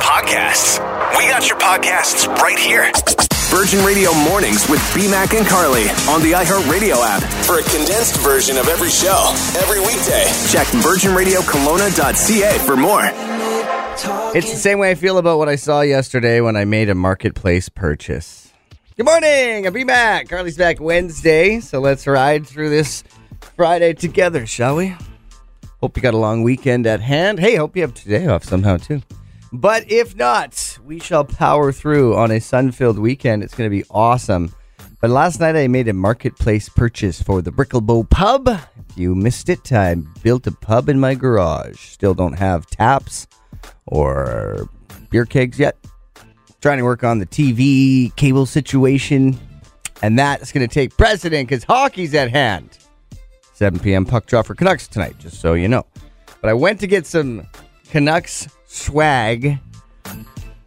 Podcasts. We got your podcasts right here. Virgin Radio Mornings with BMAC and Carly on the iHeartRadio app for a condensed version of every show every weekday. Check virginradiokelowna.ca for more. It's the same way I feel about what I saw yesterday when I made a marketplace purchase. Good morning. I'll be back. Carly's back Wednesday, so let's ride through this Friday together, shall we? Hope you got a long weekend at hand. Hey, hope you have today off somehow too. But if not, we shall power through on a sun-filled weekend. It's going to be awesome. But last night I made a marketplace purchase for the Bricklebow Pub. If you missed it, I built a pub in my garage. Still don't have taps or beer kegs yet. Trying to work on the TV cable situation. And that's going to take precedent because hockey's at hand. 7 p.m. puck drop for Canucks tonight, just so you know. But I went to get some Canucks swag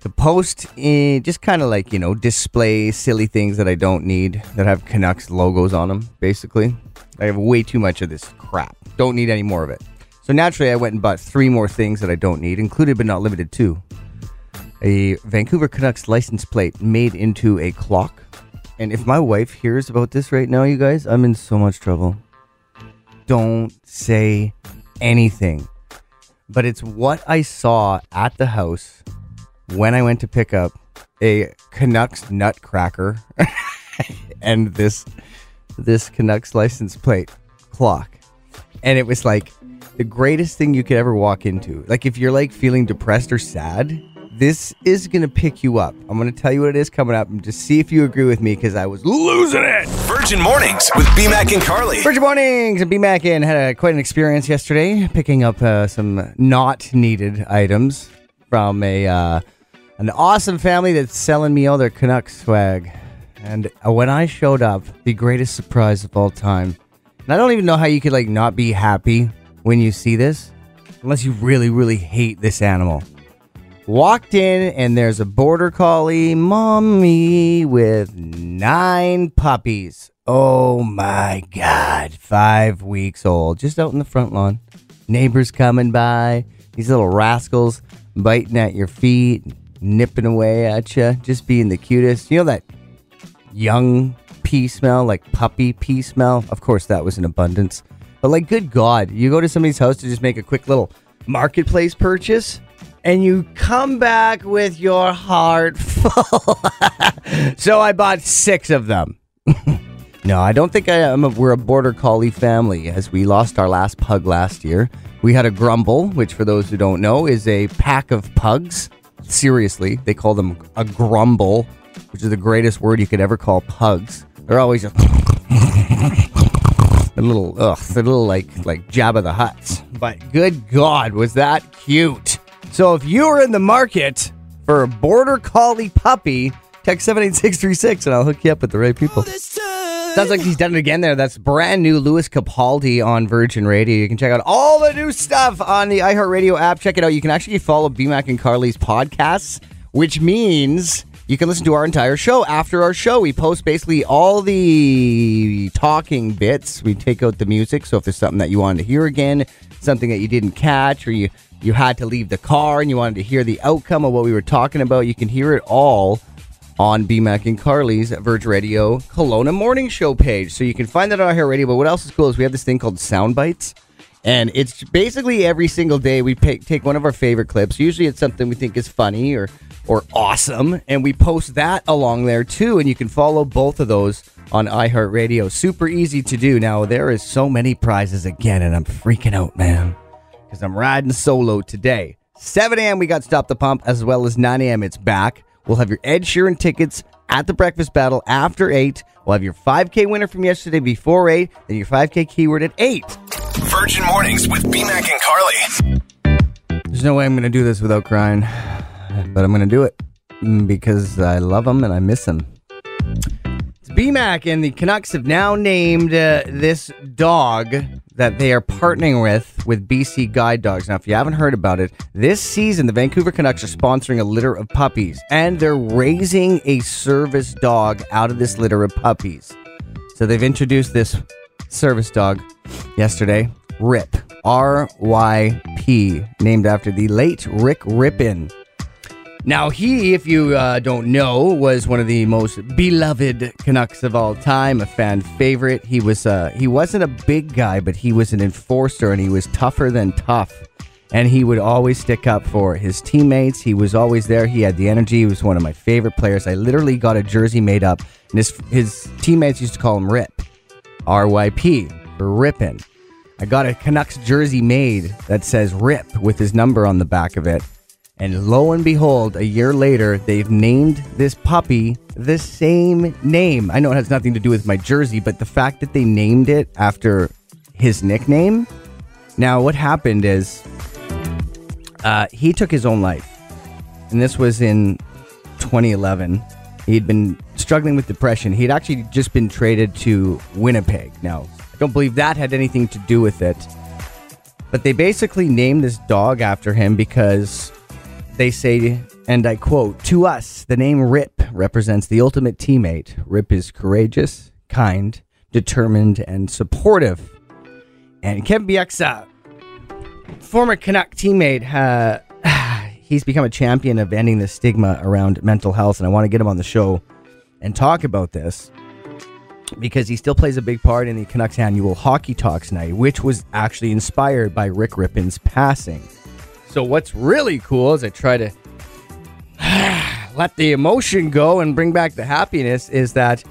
to post in just kind of like, you know, display silly things that I don't need that have Canucks logos on them, basically. I have way too much of this crap. Don't need any more of it. So naturally, I went and bought three more things that I don't need, included but not limited to a Vancouver Canucks license plate made into a clock. And if my wife hears about this right now, you guys, I'm in so much trouble. Don't say anything. But it's what I saw at the house when I went to pick up a Canucks nutcracker and this this Canucks license plate clock. And it was like the greatest thing you could ever walk into. Like if you're like feeling depressed or sad, this is gonna pick you up. I'm gonna tell you what it is coming up and just see if you agree with me because I was losing it. Virgin Mornings with BMAC and Carly. Virgin Mornings and B Mac in had a, quite an experience yesterday picking up uh, some not needed items from a uh, an awesome family that's selling me all their Canucks swag. And uh, when I showed up, the greatest surprise of all time. And I don't even know how you could like not be happy when you see this, unless you really, really hate this animal. Walked in and there's a border collie mommy with nine puppies. Oh my god, five weeks old, just out in the front lawn. Neighbors coming by, these little rascals biting at your feet, nipping away at you, just being the cutest. You know that young pea smell, like puppy pea smell? Of course, that was in abundance. But like, good God, you go to somebody's house to just make a quick little marketplace purchase and you come back with your heart full. so I bought six of them. no, I don't think I am. A, we're a border collie family, as we lost our last pug last year. We had a grumble, which, for those who don't know, is a pack of pugs. Seriously, they call them a grumble, which is the greatest word you could ever call pugs. They're always just a little, ugh, a little like like Jabba the Hutt's. But good God, was that cute! So if you are in the market for a border collie puppy, text 78636 and I'll hook you up with the right people. Sounds like he's done it again there. That's brand new Lewis Capaldi on Virgin Radio. You can check out all the new stuff on the iHeartRadio app. Check it out. You can actually follow BMAC and Carly's podcasts, which means you can listen to our entire show after our show. We post basically all the talking bits. We take out the music. So if there's something that you wanted to hear again, something that you didn't catch, or you you had to leave the car and you wanted to hear the outcome of what we were talking about, you can hear it all on BMAC and Carly's Verge Radio Kelowna Morning Show page. So you can find that on our radio. But what else is cool is we have this thing called Sound Bites. And it's basically every single day we pick, take one of our favorite clips. Usually it's something we think is funny or or awesome, and we post that along there too. And you can follow both of those on iHeartRadio. Super easy to do. Now there is so many prizes again, and I'm freaking out, man, because I'm riding solo today. 7 a.m. we got Stop the Pump, as well as 9 a.m. It's back. We'll have your Ed Sheeran tickets at the breakfast battle after 8. We'll have your 5K winner from yesterday before 8, and your 5K keyword at 8. Virgin Mornings with BMAC and Carly. There's no way I'm going to do this without crying, but I'm going to do it because I love them and I miss them. It's BMAC, and the Canucks have now named uh, this dog that they are partnering with with BC Guide Dogs. Now, if you haven't heard about it, this season the Vancouver Canucks are sponsoring a litter of puppies, and they're raising a service dog out of this litter of puppies. So they've introduced this service dog yesterday, Rip, R Y P, named after the late Rick Rypien Now, he, if you uh, don't know, was one of the most beloved Canucks of all time, a fan favorite. He was uh, he wasn't a big guy, but he was an enforcer, and he was tougher than tough. And he would always stick up for his teammates. He was always there. He had the energy. He was one of my favorite players. I literally got a jersey made up, and his his teammates used to call him Rip, R Y P, for Rippin'. I got a Canucks jersey made that says Rip with his number on the back of it. And lo and behold, a year later, they've named this puppy the same name. I know it has nothing to do with my jersey, but the fact that they named it after his nickname. Now, what happened is uh, he took his own life. And this was in 2011. He'd been struggling with depression. He'd actually just been traded to Winnipeg. Now, I don't believe that had anything to do with it. But they basically named this dog after him because they say, and I quote, to us, the name Rip represents the ultimate teammate. Rip is courageous, kind, determined, and supportive. And Kevin Bieksa, former Canuck teammate, uh, he's become a champion of ending the stigma around mental health. And I want to get him on the show and talk about this because he still plays a big part in the Canucks annual Hockey Talks night, which was actually inspired by Rick Rypien's passing. So what's really cool is I try to let the emotion go and bring back the happiness is that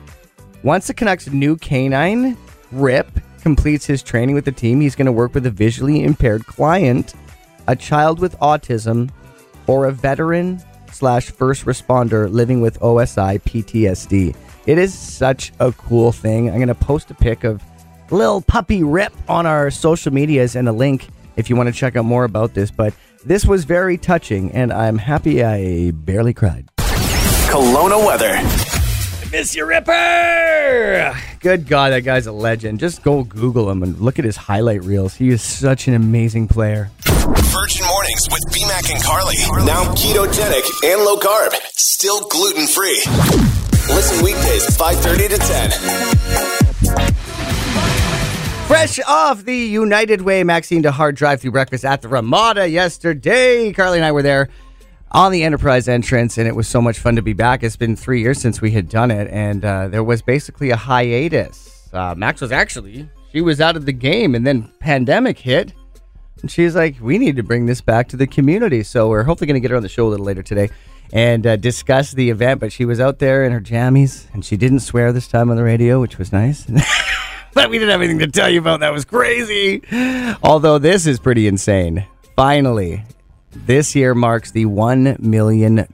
once the Canucks new canine, Rip, completes his training with the team, he's going to work with a visually impaired client, a child with autism, or a veteran slash first responder living with OSI PTSD. It is such a cool thing. I'm going to post a pic of little puppy Rip on our social medias and a link if you want to check out more about this. But this was very touching, and I'm happy I barely cried. Kelowna weather. Miss you, Ripper! Good God, that guy's a legend. Just go Google him and look at his highlight reels. He is such an amazing player. Virgin Mornings with BMAC and Carly. Now ketogenic and low carb. Still gluten free. Listen weekdays 5.30 to 10. Fresh off the United Way Maxine DeHart drive through breakfast at the Ramada yesterday. Carly and I were there on the Enterprise entrance, and it was so much fun to be back. It's been three years since we had done it, and uh, there was basically a hiatus. Uh, Max was actually, she was out of the game, and then pandemic hit. And she's like, we need to bring this back to the community. So we're hopefully going to get her on the show a little later today and uh, discuss the event. But she was out there in her jammies, and she didn't swear this time on the radio, which was nice. but we didn't have anything to tell you about. That was crazy. Although this is pretty insane. Finally, this year marks the $1 million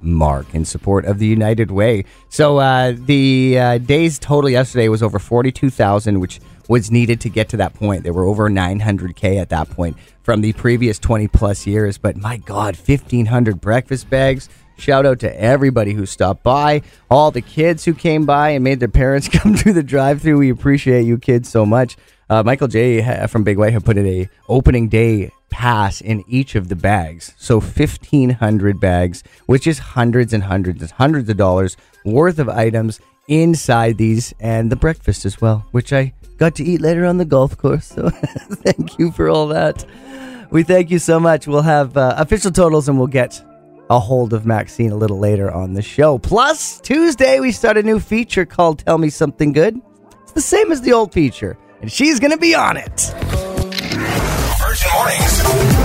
mark in support of the United Way. So uh, the uh, days total yesterday was over 42,000, which was needed to get to that point. There were over 900K at that point from the previous 20 plus years. But my God, 1,500 breakfast bags. Shout out to everybody who stopped by, all the kids who came by and made their parents come through the drive-through. We appreciate you kids so much. Uh, Michael J from Big White have put in a opening day pass in each of the bags, so fifteen hundred bags, which is hundreds and hundreds and hundreds of dollars worth of items inside these, and the breakfast as well, which I got to eat later on the golf course. So thank you for all that. We thank you so much. We'll have uh, official totals and we'll get a hold of Maxine a little later on the show. Plus, Tuesday we start a new feature called Tell Me Something Good. It's the same as the old feature, and she's going to be on it. Virgin Mornings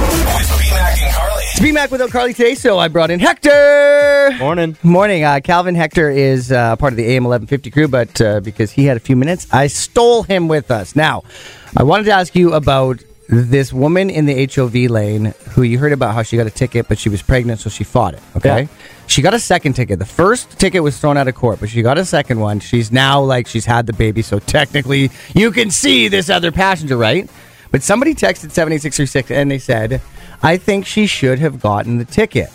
BMAC without Carly today, so I brought in Hector. Morning. Morning. Uh, Calvin Hector is uh, part of the AM 1150 crew, but uh, because he had a few minutes, I stole him with us. Now, I wanted to ask you about this woman in the HOV lane who you heard about how she got a ticket, but she was pregnant, so she fought it. Okay. Yeah. She got a second ticket. The first ticket was thrown out of court, but she got a second one. She's now like she's had the baby, so technically you can see this other passenger, right? But somebody texted 78636 and they said, I think she should have gotten the ticket.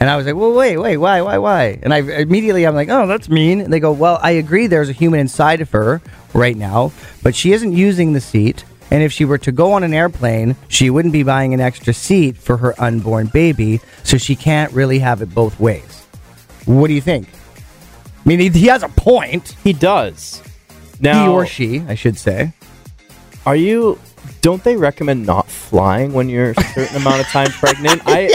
And I was like, well, wait, wait, why, why, why? And I immediately, I'm like, oh, that's mean. And they go, well, I agree there's a human inside of her right now, but she isn't using the seat. And if she were to go on an airplane, she wouldn't be buying an extra seat for her unborn baby. So she can't really have it both ways. What do you think? I mean, he, he has a point. He does. He Now, or she, I should say. are you don't they recommend not flying when you're a certain amount of time pregnant? I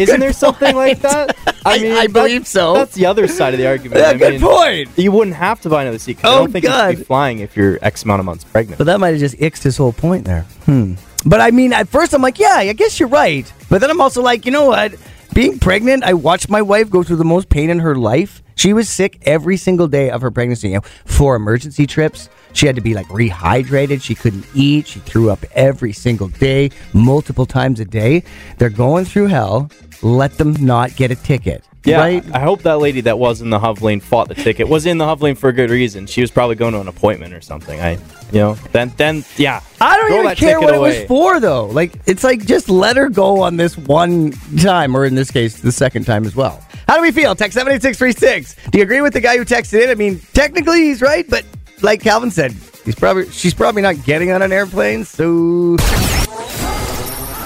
isn't there something like that? I- mean, I that- believe so. That's the other side of the argument. Yeah, I good mean, point. You wouldn't have to buy another seat. 'cause I Oh, don't think you should God. be flying if you're X amount of months pregnant. But that might have just ixed his whole point there. Hmm. But I mean, at first I'm like, yeah, I guess you're right. But then I'm also like, you know what? Being pregnant, I watched my wife go through the most pain in her life. She was sick every single day of her pregnancy. You know, four emergency trips. She had to be like rehydrated. She couldn't eat. She threw up every single day, multiple times a day. They're going through hell. Let them not get a ticket. Yeah, Right? I hope that lady that was in the Huv lane fought the ticket. Was in the Huv lane for a good reason. She was probably going to an appointment or something. I, you know, then then yeah. I don't even care what it was for, though. Like, it's like just let her go on this one time, or in this case, the second time as well. How do we feel? Text 78636. Do you agree with the guy who texted in? I mean, technically he's right, but like Calvin said, he's probably she's probably not getting on an airplane, so.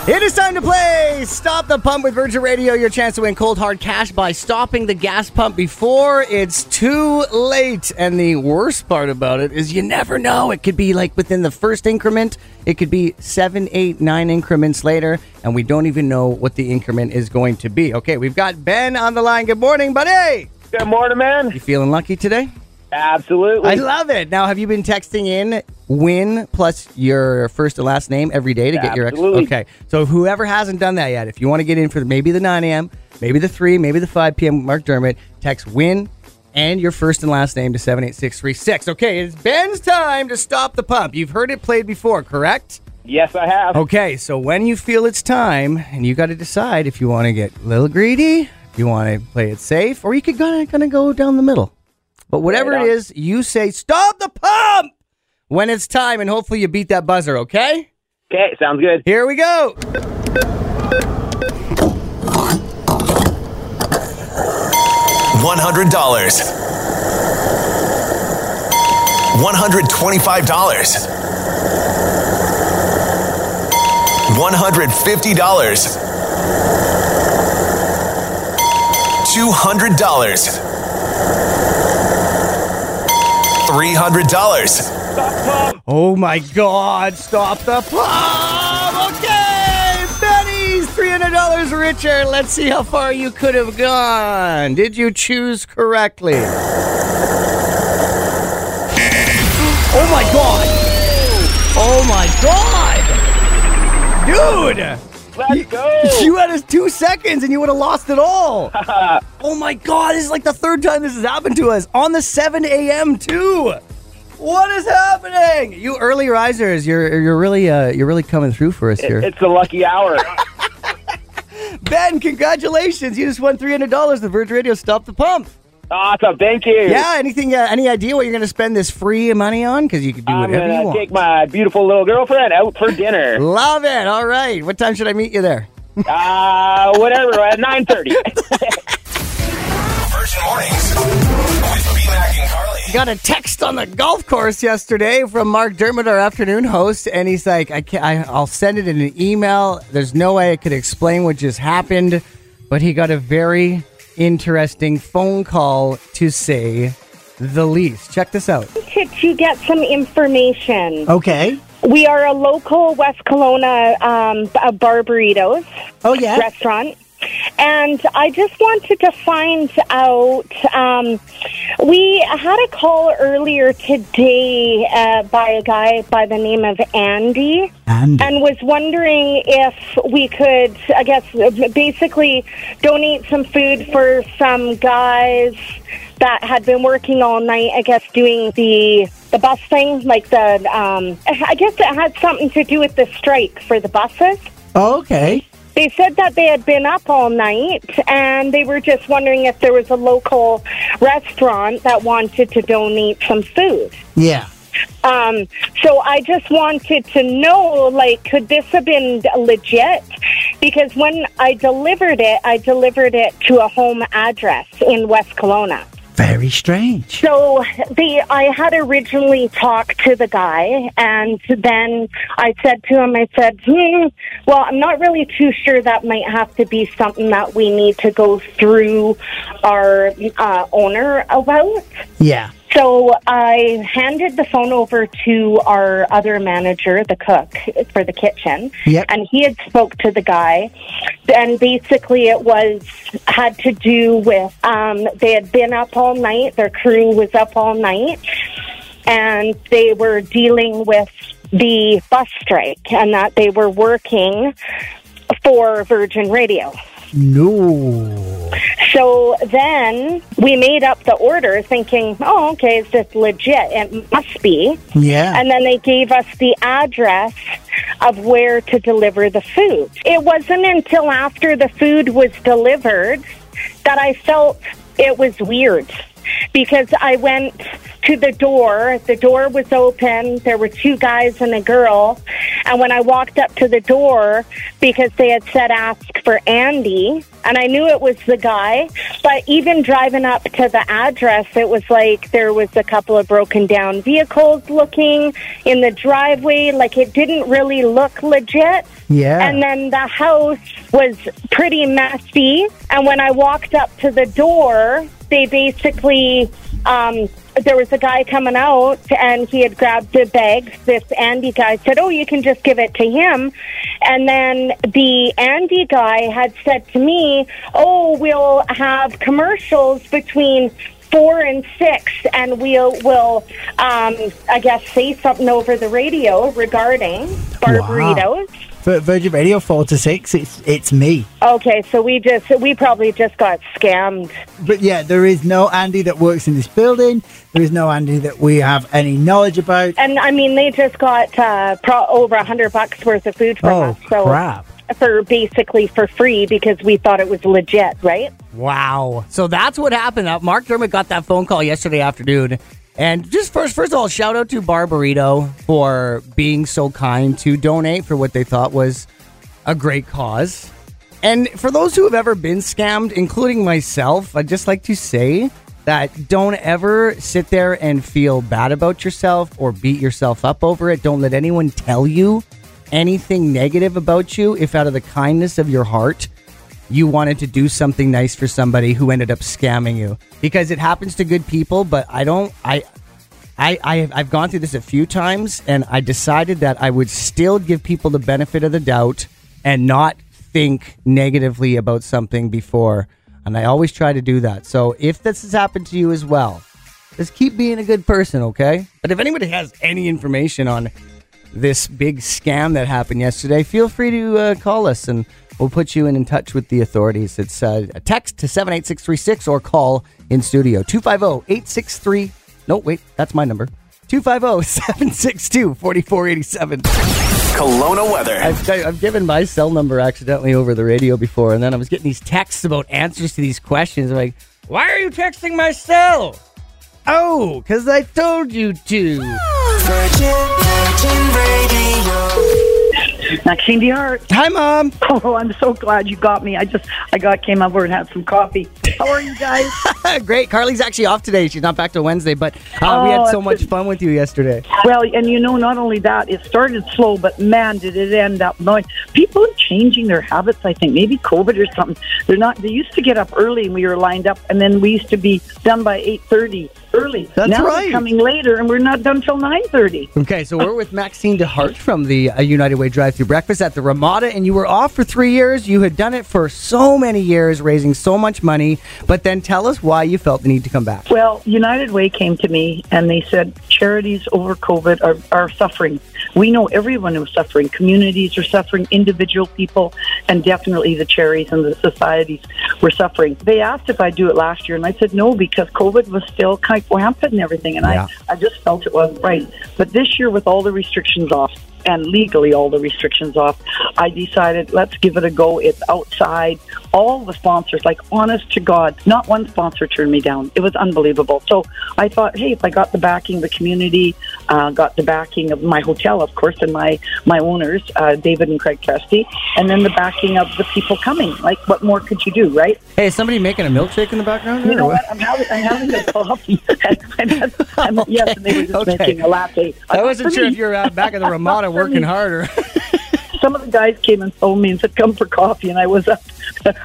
It is time to play Stop the Pump with Virgin Radio. Your chance to win cold hard cash by stopping the gas pump before it's too late. And the worst part about it is you never know. It could be like within the first increment, it could be seven, eight, nine increments later, and we don't even know what the increment is going to be. Okay, we've got Ben on the line. Good morning, buddy. Good morning, man. You feeling lucky today? Absolutely. I love it. Now, have you been texting in win plus your first and last name every day to get your? Absolutely. Okay. So whoever hasn't done that yet, if you want to get in for maybe the 9 a.m., maybe the 3, maybe the 5 p.m. Mark Dermott, text win and your first and last name to 78636. Okay, it's Ben's time to stop the pump. You've heard it played before, correct? yes, I have. Okay, so when you feel it's time, and you got to decide if you want to get a little greedy, if you want to play it safe, or you could gonna, gonna go down the middle. But whatever right it is, you say, stop the pump when it's time, and hopefully you beat that buzzer, okay? Okay, sounds good. Here we go. $100. $125. $150. $200. $300. Oh my God, stop the pub! Oh, okay, Betty's $300 richer. Let's see how far you could have gone. Did you choose correctly? Oh my God! Oh my God! Dude! Let's go! You had us two seconds and you would have lost it all. oh my god, this is like the third time this has happened to us on the 7 a.m. too. What is happening? You early risers, you're you're really uh, you're really coming through for us here. It's the lucky hour. ben, congratulations! You just won three hundred dollars. The Virgin Radio Stop the Pump. awesome. Thank you. Yeah. Anything? Uh, any idea what you're going to spend this free money on? Because you can do I'm whatever you gonna want. take my beautiful little girlfriend out for dinner. Love it. All right. What time should I meet you there? uh, whatever. At nine thirty. Virgin Mornings with B-Mac and Carly. got a text on the golf course yesterday from Mark Dermott, our afternoon host, and he's like, "I can't. I, I'll send it in an email. There's no way I could explain what just happened, but he got a very interesting phone call to say the least. Check this out. to, to get some information. Okay. We are a local West Kelowna um, b- uh, bar burritos Oh yeah. restaurant. And I just wanted to find out. Um, we had a call earlier today uh, by a guy by the name of Andy, And and was wondering if we could, I guess, basically donate some food for some guys that had been working all night. I guess doing the the bus thing, like the. Um, I guess it had something to do with the strike for the buses. okay. They said that they had been up all night and they were just wondering if there was a local restaurant that wanted to donate some food. Yeah. Um, so I just wanted to know, like, could this have been legit? Because when I delivered it, I delivered it to a home address in West Kelowna. Very strange. So the I had originally talked to the guy, and then I said to him, I said, hmm, "Well, I'm not really too sure. That might have to be something that we need to go through our uh, owner about." Yeah. So I handed the phone over to our other manager, the cook for the kitchen, Yep. and he had spoke to the guy, and basically it was had to do with um, they had been up all night, their crew was up all night, and they were dealing with the bus strike, and that they were working for Virgin Radio. No. So then we made up the order thinking, oh, okay, it's just legit. It must be. Yeah. And then they gave us the address of where to deliver the food. It wasn't until after the food was delivered that I felt it was weird because I went to the door. The door was open. There were two guys and a girl. And when I walked up to the door, because they had said ask for Andy, and I knew it was the guy, but even driving up to the address, it was like there was a couple of broken down vehicles looking in the driveway. Like it didn't really look legit. Yeah. And then the house was pretty messy. And when I walked up to the door, they basically, um, there was a guy coming out and he had grabbed the bags. This Andy guy said, Oh, you can just give it to him. And then the Andy guy had said to me, Oh, we'll have commercials between four and six, and we'll will um, I guess say something over the radio regarding Bar Burritos. For Virgin Radio 4 to 6, it's, it's me. Okay, so we just we probably just got scammed. But yeah, there is no Andy that works in this building. There is no Andy that we have any knowledge about. And I mean, they just got uh, pro- over a hundred bucks worth of food from Oh, us. So crap. for basically for free because we thought it was legit, right? Wow. So that's what happened. Uh, Mark Dermott got that phone call yesterday afternoon. And just first, first of all, shout out to Bar Burrito for being so kind to donate for what they thought was a great cause. And for those who have ever been scammed, including myself, I'd just like to say that don't ever sit there and feel bad about yourself or beat yourself up over it. Don't let anyone tell you anything negative about you if out of the kindness of your heart you wanted to do something nice for somebody who ended up scamming you because it happens to good people but i don't i I, I I've gone through this a few times, and I decided that I would still give people the benefit of the doubt and not think negatively about something before. And I always try to do that. So if this has happened to you as well, just keep being a good person, okay? But if anybody has any information on this big scam that happened yesterday, feel free to uh, call us and we'll put you in, in touch with the authorities. It's uh, a text to 78636 or call in studio 250 863. No, wait, that's my number. 250 762 4487. Kelowna weather. I've, I've given my cell number accidentally over the radio before, and then I was getting these texts about answers to these questions. I'm like, why are you texting my cell? Oh, because I told you to. Virgin, Virgin Radio. Maxine DeHart. Hi, Mom. Oh, I'm so glad you got me. I just I got came over and had some coffee. How are you guys? Great. Carly's actually off today. She's not back till Wednesday, but uh, we had Oh, so much fun with you yesterday. well, and you know, not only that, it started slow, but man, did it end up going. People are changing their habits. I think maybe COVID or something. They're not. They used to get up early and we were lined up, and then we used to be done by eight thirty early. That's now right. Coming later, and we're not done till nine thirty. Okay, so we're with Maxine DeHart from the uh, United Way drive-through breakfast at the Ramada, and you were off for three years. You had done it for so many years, raising so much money. But then tell us why you felt the need to come back. Well, United Way came to me and they said charities over COVID are, are suffering. We know everyone is suffering. Communities are suffering, individual people, and definitely the charities and the societies were suffering. They asked if I'd do it last year, and I said no because COVID was still kind of rampant and everything, and Yeah. I, I just felt it wasn't right. But this year, with all the restrictions off, and legally all the restrictions off, I decided let's give it a go. It's outside. All the sponsors, like honest to God, not one sponsor turned me down. It was unbelievable. So I thought, hey, if I got the backing of the community, uh, got the backing of my hotel, of course, and my my owners, uh, David and Craig Festy, and then the backing of the people coming. Like, what more could you do, right? Hey, is somebody making a milkshake in the background? You know what? I'm having, I'm having a coffee. and, and, yes, and they were just Okay. making a latte. I wasn't sure me. if you were out back at the Ramada working harder. some of the guys came and phoned me and said, "Come for coffee," and I was up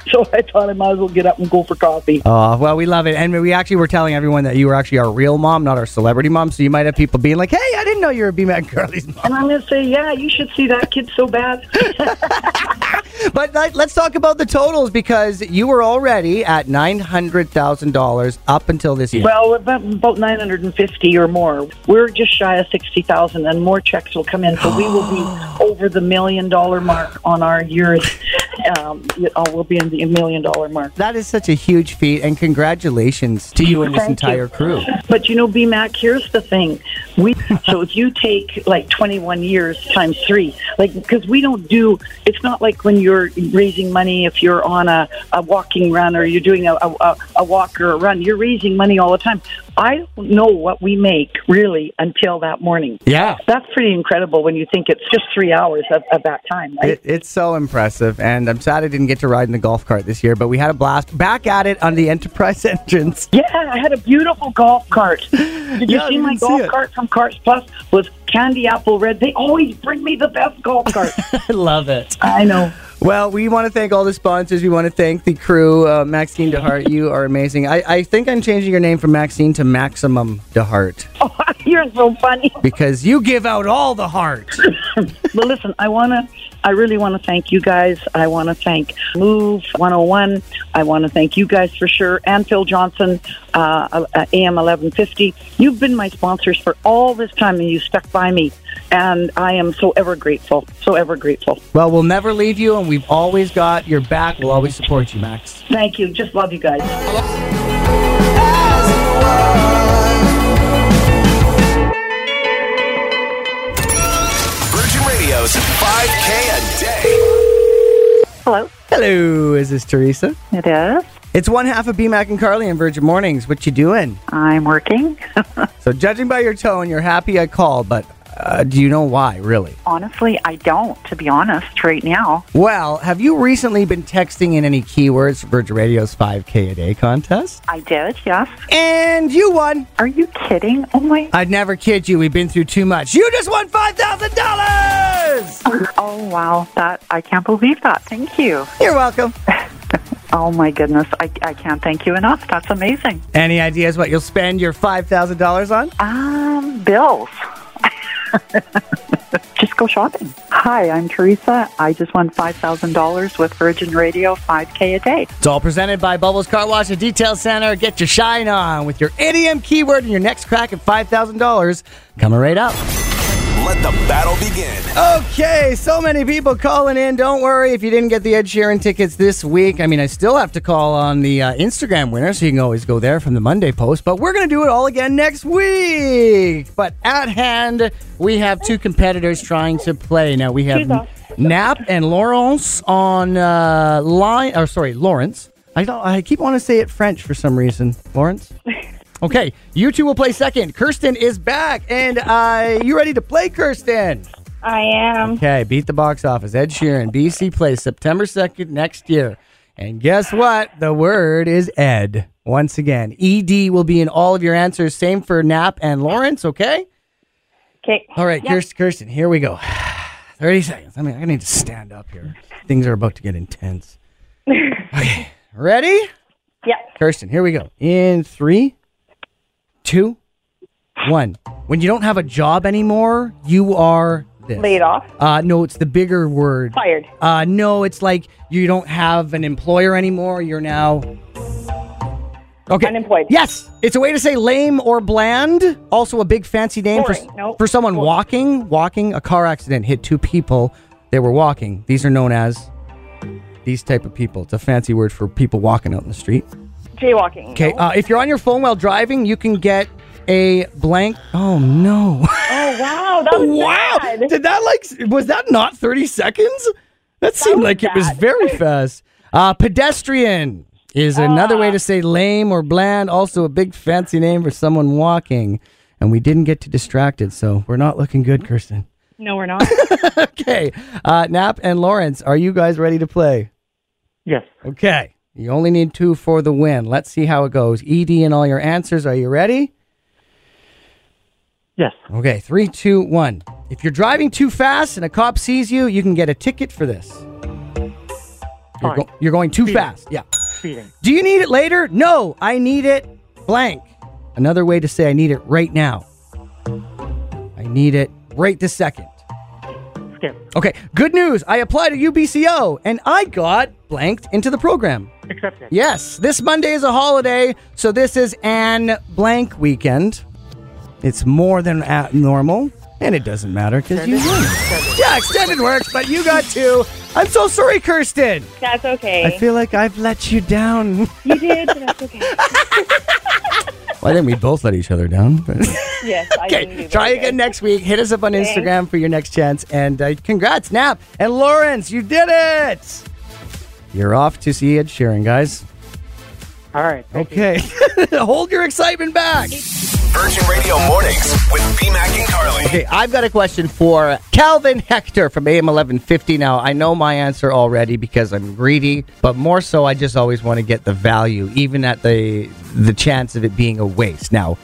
so I thought I might as well get up and go for coffee. Oh, well, we love it. And we actually were telling everyone that you were actually our real mom, not our celebrity mom. So you might have people being like, hey, I didn't know you were BMAC and Carly's mom. And I'm going to say, yeah, you should see that kid so bad. But like, let's talk about the totals because you were already at $900,000 up until this year. well, about, about 950 or more. We're just shy of 60,000 and more checks will come in. So we will be over the million dollar mark on our years. Um, you know, we'll be in the million dollar mark. that is such a huge feat. And congratulations to you and this Thank entire you. crew. But you know, BMAC, here's the thing. We so if you take like 21 years times three, like because we don't do. It's not like when you're raising money if you're on a, a walking run or you're doing a, a, a walk or a run. You're raising money all the time. I don't know what we make really until that morning. Yeah. That's pretty incredible when you think it's just three hours of, of that time, right? It, it's so impressive, and I'm sad I didn't get to ride in the golf cart this year, but we had a blast. Back at it on the Enterprise entrance. Yeah, I had a beautiful golf cart. Did you Yeah, see my didn't see golf cart from Carts Plus? Was candy apple red. They always bring me the best golf cart. I love it. I know. Well, we want to thank all the sponsors. We want to thank the crew. Uh, Maxine DeHart, you are amazing. I, I think I'm changing your name from Maxine to Maximum DeHart Oh, you're so funny. because you give out all the heart. But listen, I want to, I really want to thank you guys. I want to thank Move 101. I want to thank you guys for sure. And Phil Johnson, uh, uh, AM 1150. You've been my sponsors for all this time and you stuck by me. And I am so ever grateful. So ever grateful. Well, we'll never leave you, and we've always got your back. We'll always support you, Max. Thank you. Just love you guys. Virgin Radio's 5K a day. Hello. Hello, is this Teresa? It is. It's one half of BMAC and Carly in Virgin Mornings. What you doing? I'm working. So, judging by your tone, you're happy I called, but uh, do you know why, really? Honestly, I don't, to be honest, right now. Well, have you recently been texting in any keywords for Virgin Radio's 5K a day contest? I did, yes. And you won. Are you kidding? Oh my. I'd never kid you. We've been through too much. You just won $5,000! Oh wow. That I can't believe that. Thank you. You're welcome. Oh my goodness. I, I can't thank you enough. That's amazing. Any ideas what you'll spend your $5,000 on? Um, bills. just go shopping. Hi, I'm Teresa. I just won $5,000 with Virgin Radio 5K a day. It's all presented by Bubbles Car Wash and Detail Center. Get your shine on with your idiom keyword and your next crack at $5,000 coming right up. Let the battle begin. Okay, so many people calling in. Don't worry if you didn't get the Ed Sheeran tickets this week. I mean, I still have to call on the uh, Instagram winner, so you can always go there from the Monday post. But we're going to do it all again next week. But at hand, we have two competitors trying to play. Now, we have Nap and Lawrence on uh, line. Or, sorry, Lawrence. I, don't, I keep wanting to say it French for some reason. Lawrence? Okay, you two will play second. Kirsten is back, and uh, you ready to play, Kirsten? I am. Okay, beat the box office. Ed Sheeran, BC plays September 2nd next year. And guess what? The word is Ed. Once again, ED will be in all of your answers. Same for Nap and Lawrence, okay? Okay. All right, Kirsten, Kirsten, here we go. 30 seconds. I mean, I need to stand up here. Things are about to get intense. Okay, ready? Yeah. Kirsten, here we go. In three, two, one. When you don't have a job anymore, you are this. Laid off. Uh, no, it's the bigger word. Fired. Uh, no, it's like you don't have an employer anymore. You're now. Okay. Unemployed. Yes, it's a way to say lame or bland. Also, a big fancy name for Nope. for someone Boring. walking. Walking. A car accident hit two people. They were walking. These are known as these type of people. It's a fancy word for people walking out in the street. Jaywalking. Okay. No. Uh, if you're on your phone while driving, you can get a blank. Oh no. oh wow, that was Wow! bad. Did that like was that not 30 seconds? That seemed was like it was very fast. Uh, pedestrian is another Ah. way to say lame or bland, also a big fancy name for someone walking. And we didn't get to distracted, so we're not looking good, Kirsten. No, we're not. Okay. Uh, Nap and Lawrence, are you guys ready to play? Yes. Okay. You only need two for the win. Let's see how it goes. ED and all your answers. Are you ready? Yes. Okay, three, two, one. If you're driving too fast and a cop sees you, you can get a ticket for this. Fine. go- you're going too Speeding. fast. Yeah. Speeding. Do you need it later? No, I need it blank. Another way to say I need it right now. I need it right this second. Skip. Okay, good news. I applied to UBCO and I got blanked into the program. Accepted. Yes, this Monday is a holiday, so this is an blank weekend. It's more than at normal, and it doesn't matter because you won. Yeah, extended works, but you got two. I'm so sorry, Kirsten. That's okay. I feel like I've let you down. you did, but that's okay. well, I think we both let each other down. But Yes, I didn't do okay, that try good. again next week. Hit us up on Okay. Instagram for your next chance, and uh, congrats, Nap and Lawrence. You did it. You're off to see Ed Sheeran, guys. All right. thank you. Okay, hold your excitement back. Virgin Radio Mornings with BMAC and Carly. Okay, I've got a question for Calvin Hector from AM 1150. Now, I know my answer already because I'm greedy, but more so, I just always want to get the value, even at the the chance of it being a waste. Now,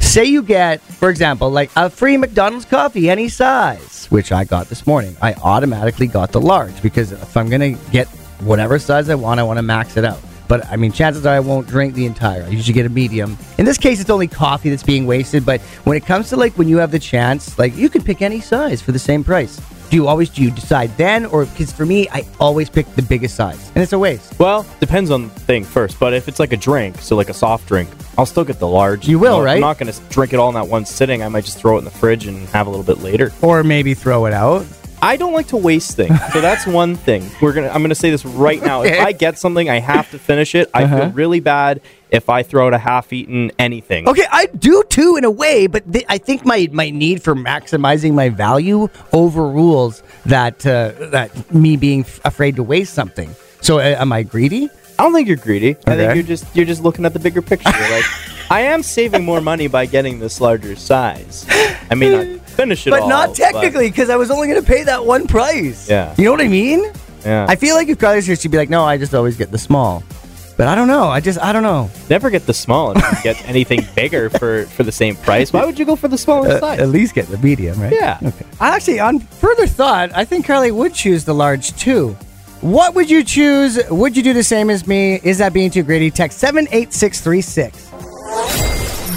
say you get, for example, like a free McDonald's coffee, any size, which I got this morning. I automatically got the large because if I'm going to get whatever size I want, I want to max it out. But I mean, chances are I won't drink the entire. I usually get a medium. In this case, it's only coffee that's being wasted. But when it comes to like when you have the chance, like you can pick any size for the same price. Do you always do you decide then, or because for me, I always pick the biggest size, and it's a waste. Well, depends on the thing first. But if it's like a drink, so like a soft drink, I'll still get the large. You will, I'm right? I'm not going to drink it all in that one sitting. I might just throw it in the fridge and have a little bit later. Or maybe throw it out. I don't like to waste things, so that's one thing. We're gonna. I'm gonna say this right now. If I get something, I have to finish it. I Uh-huh. feel really bad if I throw out a half-eaten anything. Okay, I do too in a way, but th- I think my my need for maximizing my value overrules that uh, that me being f- afraid to waste something. So, uh, am I greedy? I don't think you're greedy. I Okay. think you're just you're just looking at the bigger picture. You're like, I am saving more money by getting this larger size. I may not finish it but all, not technically because I was only going to pay that one price. Yeah. you know what I mean. yeah. I feel like if Carly's here, she'd be like, "No, I just always get the small." But I don't know. I just I don't know. never get the small and get anything bigger for for the same price. Why would you go for the smaller Uh, size? at least get the medium, right? Yeah. Okay. Actually, on further thought, I think Carly would choose the large too. What would you choose? Would you do the same as me? Is that being too greedy? Text seven eight six three six.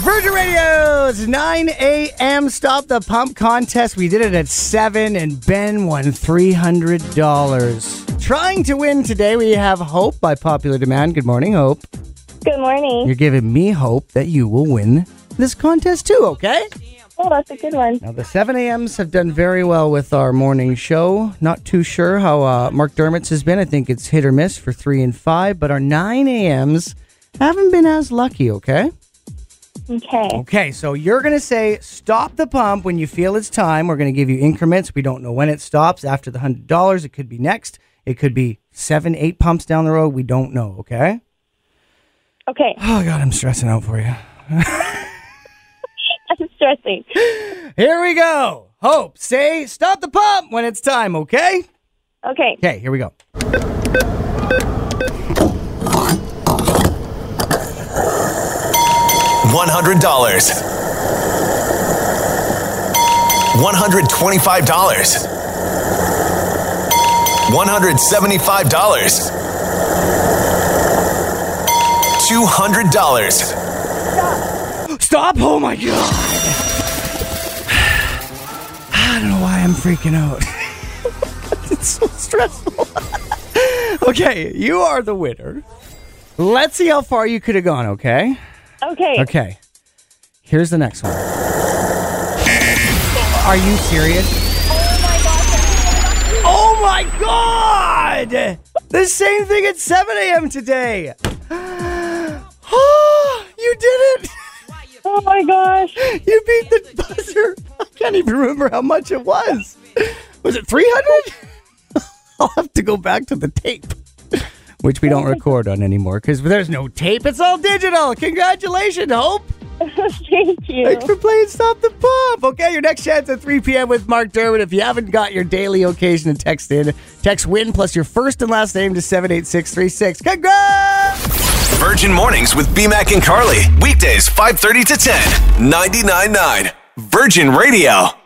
Virgin Radio's 9 a.m. Stop the Pump contest. We did it at 7, and Ben won $300. Trying to win today, we have Hope by popular demand. Good morning, Hope. Good morning. You're giving me hope that you will win this contest too, okay? Oh, that's a good one. Now, the 7 a.m.s have done very well with our morning show. Not too sure how uh, Mark Dermott's has been. I think it's hit or miss for 3 and 5, but our 9 a.m.s haven't been as lucky, okay? Okay. Okay, so you're going to say stop the pump when you feel it's time. We're going to give you increments. We don't know when it stops after the $100. It could be next. It could be seven, eight pumps down the road. We don't know, okay? Okay. Oh, God, I'm stressing out for you. I'm stressing. Here we go. Hope, say stop the pump when it's time, okay? Okay. Okay, here we go. $100. $125, $175, $200. Stop! Oh my god! I don't know why I'm freaking out. it's so stressful. okay, you are the winner. Let's see how far you could have gone, okay? Okay. Okay. Here's the next one. Are you serious? Oh my god! Oh my god! The same thing at 7 a.m. today. Oh, you did it! Oh my gosh. You beat the buzzer. I can't even remember how much it was. Was it 300? I'll have to go back to the tape, which we don't record on anymore because there's no tape. It's all digital. Congratulations, Hope. Thank you. Thanks for playing Stop the Pump. Okay, your next chance at 3 p.m. with Mark Dermott. If you haven't got your daily occasion and text in, text WIN plus your first and last name to 78636. Congrats! Virgin Mornings with BMAC and Carly. Weekdays 5:30 to 10. 99.9 Virgin Radio.